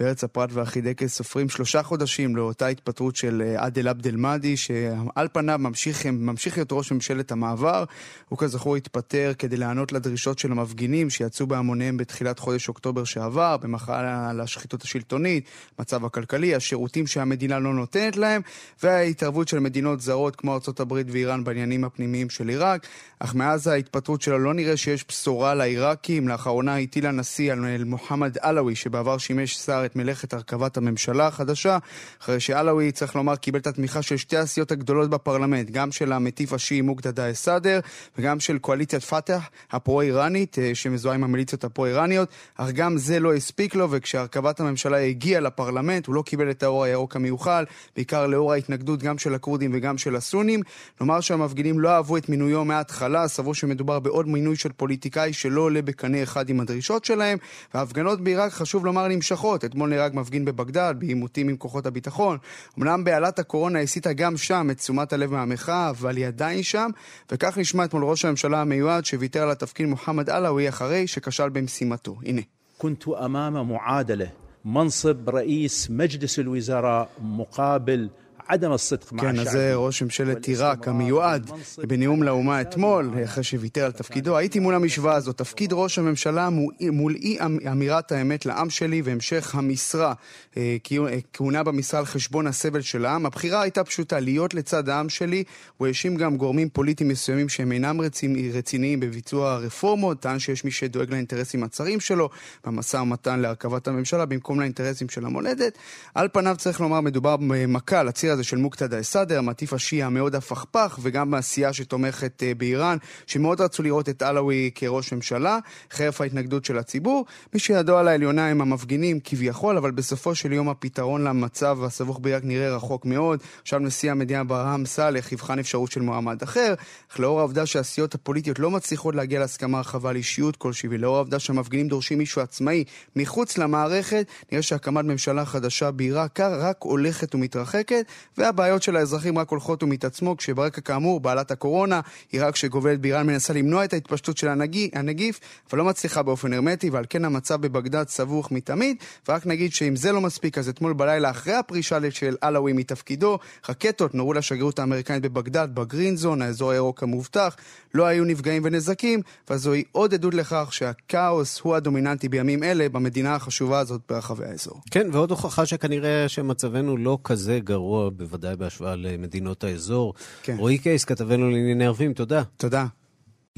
בארץ הפרת והחידקל סופרים שלושה חודשים לאותה התפטרות של אה, עדל עבד אל-מאדי, שעל פניו ממשיך, ממשיך להיות ראש ממשלת המעבר. הוא כזכור התפטר כדי לענות לדרישות של המפגינים שיצאו בהמוניהם בתחילת חודש אוקטובר שעבר, במחאה על השחיתות השלטונית, מצב הכלכלי, השירותים שהמדינה לא נותנת להם, וההתערבות של מדינות זרות כמו ארה"ב ואיראן בעניינים הפנימיים של עיראק. אך מאז ההתפטרות שלו לא נראה שיש בשורה לעיראקים. לאחרונה הטיל הנשיא על מוחמד עלאווי, שבעבר שימש שר את מלאכת הרכבת הממשלה החדשה, אחרי שעלאווי, צריך לומר, קיבל את התמיכה של שתי הסיעות הגדולות בפרלמנט, גם של המטיף השיעי מוקדדה א-סאדר, וגם של קואליציית פת"ח הפרו-איראנית, אה, שמזוהה עם המיליציות הפרו-איראניות, אך גם זה לא הספיק לו, וכשהרכבת הממשלה הגיעה לפרלמנט, הוא לא קיבל את האור הירוק המיוחל, בעיקר לאור ההתנגדות גם של הכורדים וגם של הסונים. נאמר שהמפגינים לא אהבו את מינויו מההתחלה, סברו שמדובר בעוד מינוי של פוליטיקאי שלא עולה בקנה אחד עם הדרישות שלהם, וההפגנות בעיראק, חשוב לומר, נמשכות. אתמול נהרג מפגין בבגדד, בעימותים עם כוחות הביטחון. אמנם בעלת הקורונה הסיטה גם שם את תשומת הלב מהמחאה, אבל היא עדיין שם, וכך נשמע אתמול ראש הממשלה המיועד שוויתר על התפקיד מוחמד עלאווי אחרי שכשל במשימתו. הנה. كنت أمام معادلة منصب رئيس مجلس الوزراء مقابل عدم الصدق مع כן, אז זה ראש ממשלת עיראק המיועד בנאום לאומה אתמול, אחרי שוויתר על תפקידו. הייתי מול המשוואה הזאת, תפקיד ראש הממשלה מול אי אמירת האמת לעם שלי והמשך המשרה, אה, אה, כהונה במשרה על חשבון הסבל של העם. הבחירה הייתה פשוטה, להיות לצד העם שלי. הוא האשים גם גורמים פוליטיים מסוימים שהם אינם רציניים בביצוע הרפורמות, טען שיש מי שדואג לאינטרסים הצרים שלו במשא ומתן להרכבת הממשלה במקום לאינטרסים של המולדת. על פניו צריך לומר, מדובר במכה לציר הזה של מוקתדה א-סאדר, המטיף השיעי המאוד הפכפך, וגם בעשייה שתומכת uh, באיראן, שמאוד רצו לראות את עלאווי כראש ממשלה, חרף ההתנגדות של הציבור. מי שידוע על העליונה הם המפגינים כביכול, אבל בסופו של יום הפתרון למצב הסבוך בעיראק נראה רחוק מאוד. עכשיו נשיא המדינה ברהם סאלח יבחן אפשרות של מועמד אחר, אך לאור העובדה שהסיעות הפוליטיות לא מצליחות להגיע להסכמה רחבה על אישיות כלשהי, ולאור העובדה שהמפגינים דורשים מישהו עצמאי מחוץ למערכת, נראה שהקמת ממשלה חדשה בעיראק רק הולכת ומתרחקת, והבעיות של האזרחים רק הולכות ומתעצמו, כשברקע כאמור, בעלת הקורונה, עיראק שגובלת באיראן מנסה למנוע את ההתפשטות של הנגיף, הנגיף, אבל לא מצליחה באופן הרמטי, ועל כן המצב בבגדד סבוך מתמיד, ורק נגיד שאם זה לא מספיק, אז אתמול בלילה אחרי הפרישה של עלאווי מתפקידו, רקטות נורו לשגרירות האמריקנית בבגדד, בגרין זון, האזור הירוק המובטח, לא היו נפגעים ונזקים, וזוהי עוד עדות לכך שהכאוס הוא הדומיננטי בימים אלה במדינה החשובה הזאת ברחבי האזור. כן, ועוד הוכחה שכנראה שמצבנו לא כזה גרוע, בוודאי בהשוואה למדינות האזור. כן. רועי קייס, כתבנו לענייני ערבים, תודה. תודה.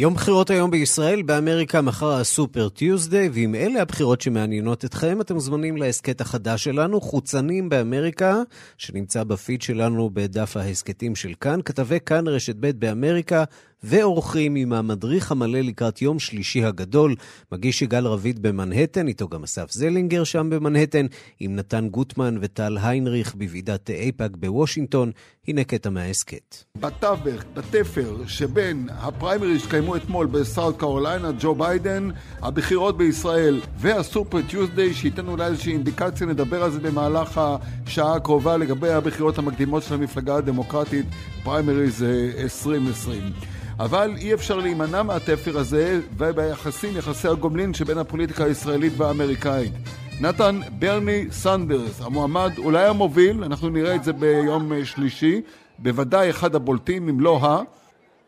יום בחירות היום בישראל, באמריקה מחר הסופר טיוזדיי, ואם אלה הבחירות שמעניינות אתכם, אתם מוזמנים להסכת החדש שלנו, חוצנים באמריקה, שנמצא בפיד שלנו בדף ההסכתים של כאן. כתבי כאן רשת ב' באמריקה ואורחים עם המדריך המלא לקראת יום שלישי הגדול. מגיש יגאל רביד במנהטן, איתו גם אסף זלינגר שם במנהטן, עם נתן גוטמן וטל היינריך בוועידת אייפאק בוושינגטון. הנה קטע מההסכת. בתווך, בתפר שבין הפריימריז שקיימו אתמול בסאוט קרוליינה, ג'ו ביידן, הבחירות בישראל והסופר טיוזדיי, שייתן אולי איזושהי אינדיקציה, נדבר על זה במהלך השעה הקרובה לגבי הבחירות המקדימות של המפלגה הדמוקרטית, פריימריז 2020. אבל אי אפשר להימנע מהתפר הזה וביחסים, יחסי הגומלין שבין הפוליטיקה הישראלית והאמריקאית. נתן ברני סנדרס, המועמד אולי המוביל, אנחנו נראה את זה ביום שלישי, בוודאי אחד הבולטים, אם לא ה...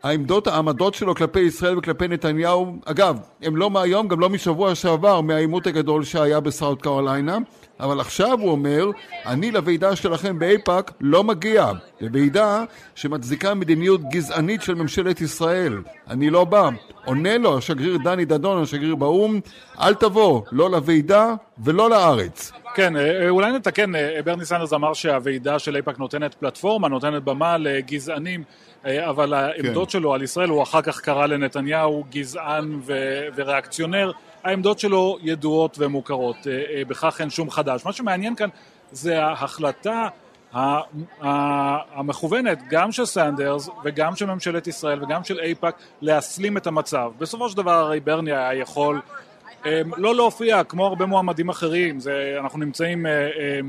העמדות, העמדות שלו כלפי ישראל וכלפי נתניהו, אגב, הם לא מהיום, גם לא משבוע שעבר, מהעימות הגדול שהיה בסאוט קרוליינה, אבל עכשיו הוא אומר, אני לוועידה שלכם באיפא"ק לא מגיע. לוועידה שמצדיקה מדיניות גזענית של ממשלת ישראל. אני לא בא. עונה לו השגריר דני דדון, השגריר באו"ם, אל תבוא, לא לוועידה ולא לארץ. כן, אה, אולי נתקן, אה, ברני סנדרס אמר שהוועידה של איפא"ק נותנת פלטפורמה, נותנת במה לגזענים, אה, אבל העמדות כן. שלו על ישראל, הוא אחר כך קרא לנתניהו גזען ו- וריאקציונר. העמדות שלו ידועות ומוכרות, בכך אין שום חדש. מה שמעניין כאן זה ההחלטה המכוונת גם של סנדרס וגם של ממשלת ישראל וגם של אייפאק להסלים את המצב. בסופו של דבר הרי ברני היה יכול לא להופיע כמו הרבה מועמדים אחרים, זה, אנחנו נמצאים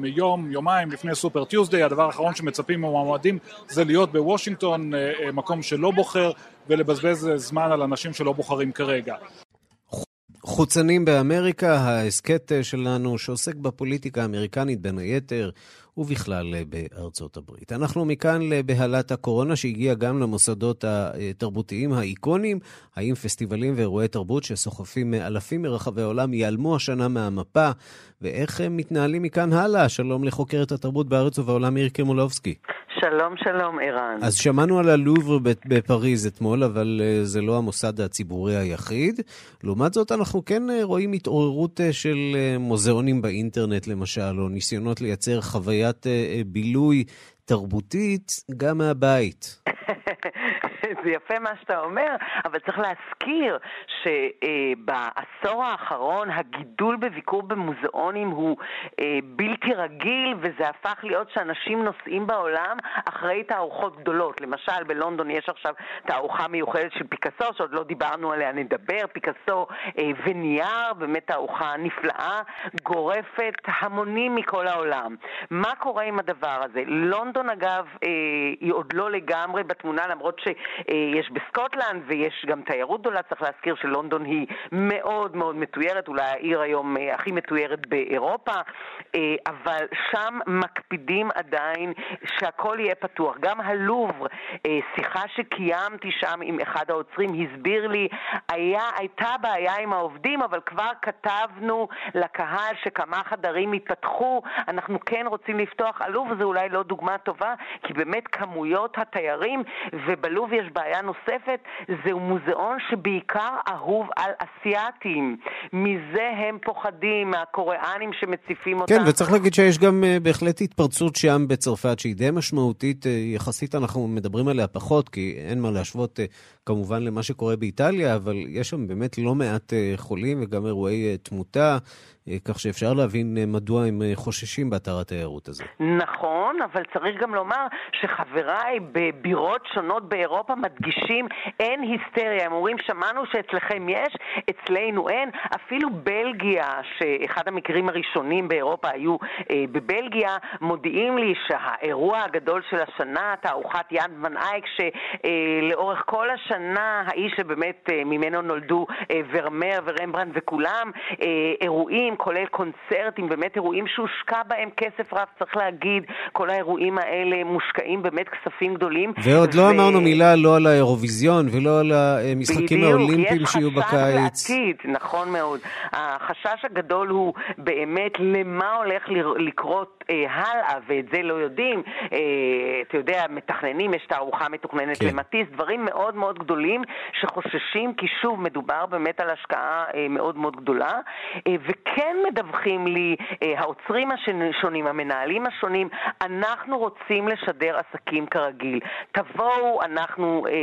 יום, יומיים לפני סופר טיוזדיי, הדבר האחרון שמצפים ממועמדים זה להיות בוושינגטון, מקום שלא בוחר ולבזבז זמן על אנשים שלא בוחרים כרגע. חוצנים באמריקה, ההסכת שלנו שעוסק בפוליטיקה האמריקנית בין היתר, ובכלל בארצות הברית. אנחנו מכאן לבהלת הקורונה שהגיעה גם למוסדות התרבותיים האיקונים. האם פסטיבלים ואירועי תרבות שסוחפים אלפים מרחבי העולם ייעלמו השנה מהמפה, ואיך הם מתנהלים מכאן הלאה? שלום לחוקרת התרבות בארץ ובעולם מירי קרמולובסקי. שלום, שלום, ערן. אז שמענו על הלובר בפריז אתמול, אבל אה, זה לא המוסד הציבורי היחיד. לעומת זאת, אנחנו כן אה, רואים התעוררות אה, של מוזיאונים באינטרנט, למשל, או ניסיונות לייצר חוויית בילוי תרבותית גם מהבית. זה יפה מה שאתה אומר, אבל צריך להזכיר שבעשור האחרון הגידול בביקור במוזיאונים הוא אה, בלתי רגיל, וזה הפך להיות שאנשים נוסעים בעולם אחרי תערוכות גדולות. למשל, בלונדון יש עכשיו תערוכה מיוחדת של פיקאסו, שעוד לא דיברנו עליה, נדבר, פיקאסו אה, ונייר, באמת תערוכה נפלאה, גורפת המונים מכל העולם. מה קורה עם הדבר הזה? לונדון, אגב, אה, היא עוד לא לגמרי בתמונה, למרות ש... יש בסקוטלנד ויש גם תיירות גדולה, צריך להזכיר שלונדון היא מאוד מאוד מתוירת, אולי העיר היום אה, הכי מתוירת באירופה, אה, אבל שם מקפידים עדיין שהכל יהיה פתוח. גם הלובר, שיחה שקיימתי שם עם אחד העוצרים, הסביר לי, היה, הייתה בעיה עם העובדים, אבל כבר כתבנו לקהל שכמה חדרים יפתחו, אנחנו כן רוצים לפתוח. הלובר זה אולי לא דוגמה טובה, כי באמת כמויות התיירים, ובלוב יש בעיה נוספת, זהו מוזיאון שבעיקר אהוב על אסיאתים. מזה הם פוחדים, מהקוריאנים שמציפים אותם. כן, וצריך להגיד שיש גם uh, בהחלט התפרצות שם בצרפת שהיא די משמעותית, uh, יחסית אנחנו מדברים עליה פחות, כי אין מה להשוות uh, כמובן למה שקורה באיטליה, אבל יש שם באמת לא מעט חולים וגם אירועי תמותה. אה, כך שאפשר להבין אה, מדוע הם אה, חוששים באתר התיירות הזה. נכון, אבל צריך גם לומר שחבריי בבירות שונות באירופה מדגישים אין היסטריה. הם אומרים, שמענו שאצלכם יש, אצלנו אין. אפילו בלגיה, שאחד המקרים הראשונים באירופה היו אה, בבלגיה, מודיעים לי שהאירוע הגדול של השנה, תערוכת יד ון אייק, שלאורך אה, כל השנה, האיש שבאמת אה, ממנו נולדו אה, ורמר ורמברנד וכולם, אה, אירועים כולל קונצרטים, באמת אירועים שהושקע בהם כסף רב, צריך להגיד, כל האירועים האלה מושקעים באמת כספים גדולים. ועוד לא ו... לא אמרנו מילה לא על האירוויזיון ולא על המשחקים האולימפיים שיהיו בקיץ. בדיוק, יש חשש לעתיד, נכון מאוד. החשש הגדול הוא באמת למה הולך לקרות אה, הלאה, ואת זה לא יודעים. אה, אתה יודע, מתכננים, יש תערוכה מתוכננת כן. למטיס, דברים מאוד מאוד גדולים שחוששים, כי שוב, מדובר באמת על השקעה אה, מאוד מאוד גדולה. אה, וכן כן מדווחים לי אה, העוצרים השונים, המנהלים השונים, אנחנו רוצים לשדר עסקים כרגיל. תבואו, אנחנו אה,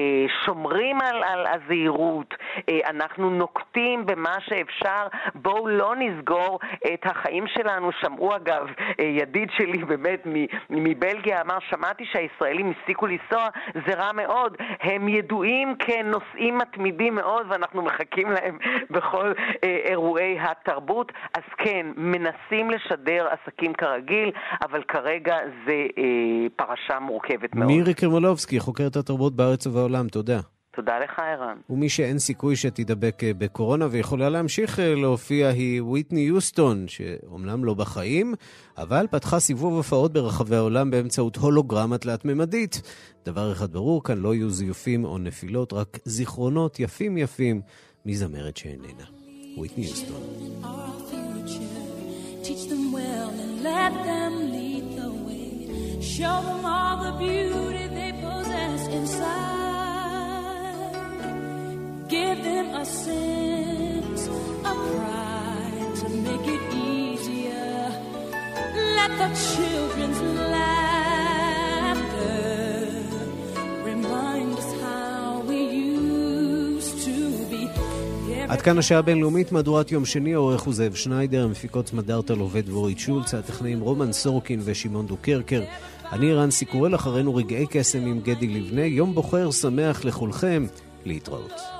שומרים על, על הזהירות, אה, אנחנו נוקטים במה שאפשר, בואו לא נסגור את החיים שלנו. שמעו אגב, אה, ידיד שלי באמת מבלגיה אמר, שמעתי שהישראלים הפסיקו לנסוע, זה רע מאוד. הם ידועים כנושאים מתמידים מאוד ואנחנו מחכים להם בכל אה, אירועי התרבות. אז כן, מנסים לשדר עסקים כרגיל, אבל כרגע זה אה, פרשה מורכבת מאוד. מירי קרמלובסקי, חוקרת התרבות בארץ ובעולם, תודה. תודה לך, ערן. ומי שאין סיכוי שתידבק אה, בקורונה ויכולה להמשיך אה, להופיע היא וויטני יוסטון, שאומנם לא בחיים, אבל פתחה סיבוב הופעות ברחבי העולם באמצעות הולוגרמה תלת-ממדית. דבר אחד ברור, כאן לא יהיו זיופים או נפילות, רק זיכרונות יפים יפים מזמרת שאיננה. וויטני יוסטון. Show them all the beauty they possess inside. Give them a sense of pride to make it easier. Let the children's laughter remind us how we used to be. עד כאן השעה הבינלאומית, מהדורת יום שני, העורך הוא זאב שניידר, המפיקות מדארטל עובד דבורית שולץ, הטכנאים רומן סורקין ושמעון דוקרקר. אני רנסי קורל, אחרינו רגעי קסם עם גדי לבנה, יום בוחר שמח לכולכם, להתראות.